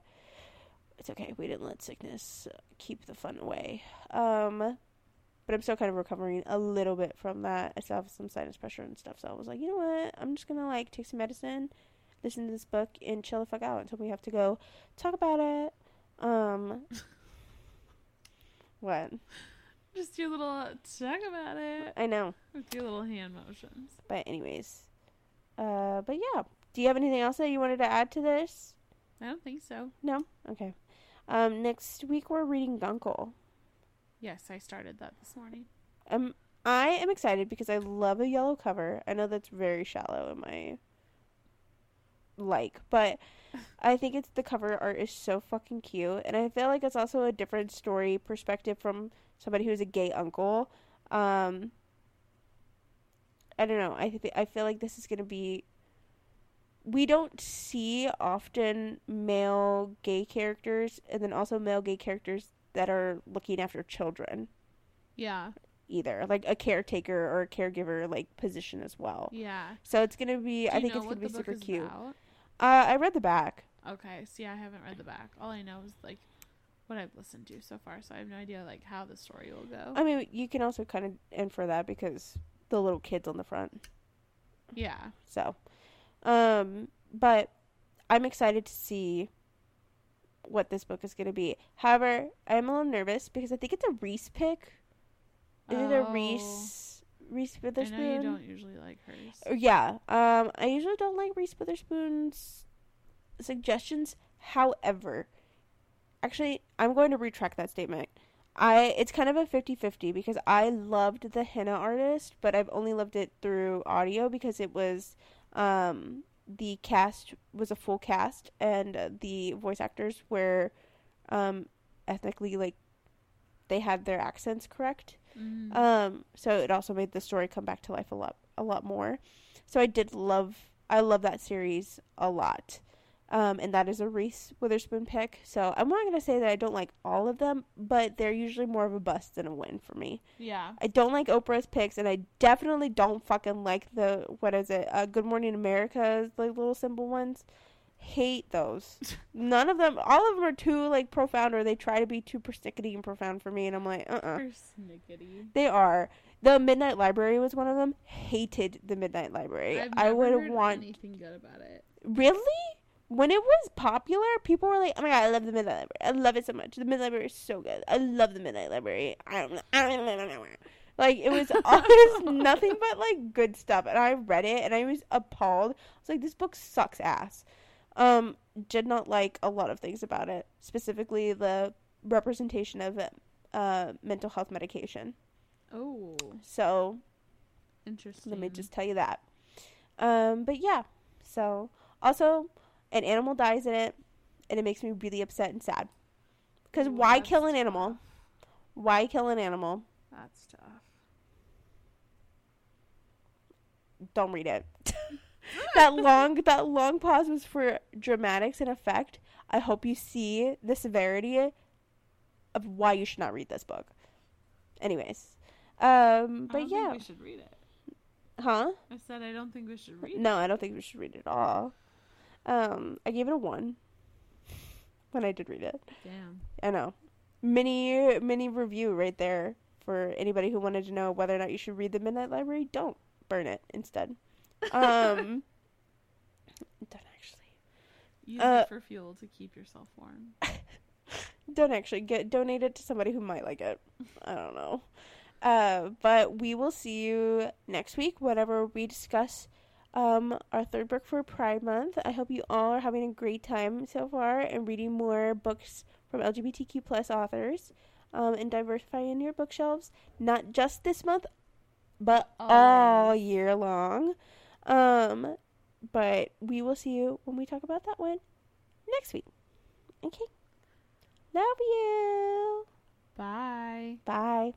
it's okay. We didn't let sickness keep the fun away. Um, but I'm still kind of recovering a little bit from that. I still have some sinus pressure and stuff, so I was like, you know what? I'm just gonna like take some medicine, listen to this book, and chill the fuck out until we have to go talk about it. Um, what? Just your little talk about it I know, with your little hand motions. but anyways, uh, but yeah. Do you have anything else that you wanted to add to this? I don't think so. No. Okay. Um, next week we're reading Guncle. Yes, I started that this morning. Um, I am excited because I love a yellow cover. I know that's very shallow in my like, but I think it's the cover art is so fucking cute, and I feel like it's also a different story perspective from somebody who's a gay uncle. Um, I don't know. I th- I feel like this is gonna be. We don't see often male gay characters, and then also male gay characters that are looking after children Yeah. either, like a caretaker or a caregiver like position as well. Yeah. So it's gonna be. Do I think it's gonna be super cute. about? Uh, I read the back. Okay. See, I haven't read the back. All I know is like what I've listened to so far, so I have no idea like how the story will go. I mean, you can also kind of infer that because the little kids on the front. yeah. So, um, but I'm excited to see what this book is gonna be. However, I'm a little nervous because I think it's a Reese pick. Is it a Oh. Reese Reese I Witherspoon? know you don't usually like hers. Uh, Yeah. Um, I usually don't like Reese Witherspoon's suggestions. However, actually, I'm going to retract that statement. I it's kind of a 50-50 because I loved the henna artist, but I've only loved it through audio because it was um the cast was a full cast and the voice actors were um ethnically like they had their accents correct. Mm. Um, so it also made the story come back to life a lot, a lot more. So I did love, I love that series a lot. Um, and that is a Reese Witherspoon pick. So I'm not gonna say that I don't like all of them, but they're usually more of a bust than a win for me. yeah. I don't like Oprah's picks, and I definitely don't fucking like the what is it? Uh, Good Morning America's like little symbol ones. Hate those. None of them. All of them are too like profound, or they try to be too persnickety and profound for me, and I'm like, uh, uh Persnickety. they are. The Midnight Library was one of them. Hated the Midnight Library. I would want anything good about it. Really? When it was popular, people were like, "Oh my god, I love the Midnight Library. I love it so much. The Midnight Library is so good. I love the Midnight Library." I don't know. Like it was always nothing but like good stuff, and I read it and I was appalled. I was like, "This book sucks ass." Um, did not like a lot of things about it, specifically the representation of uh mental health medication. Oh, So interesting. let me just tell you that. Um, but yeah. So also, an animal dies in it, and it makes me really upset and sad. Because why kill an animal? Why kill an animal? That's tough. Don't read it. that long that long pause was for dramatics and effect. I hope you see the severity of why you should not read this book. Anyways, um, I but don't yeah, think we should read it. huh? I said I don't think we should read No, I don't think we should read it at all. Um, I gave it a one when I did read it. it. Damn. I know. Mini mini review right there for anybody who wanted to know whether or not you should read the Midnight Library. Don't burn it instead. Um, don't actually. Use Uh, it for fuel to keep yourself warm. Don't actually get donate it to somebody who might like it. I don't know. Uh, but we will see you next week whenever we discuss um, our third book for Pride Month. I hope you all are having a great time so far and reading more books from LGBTQ plus authors um, and diversifying your bookshelves, not just this month, but all Always. year long. Um, but we will see you when we talk about that one next week. Okay. Love you. Bye. Bye.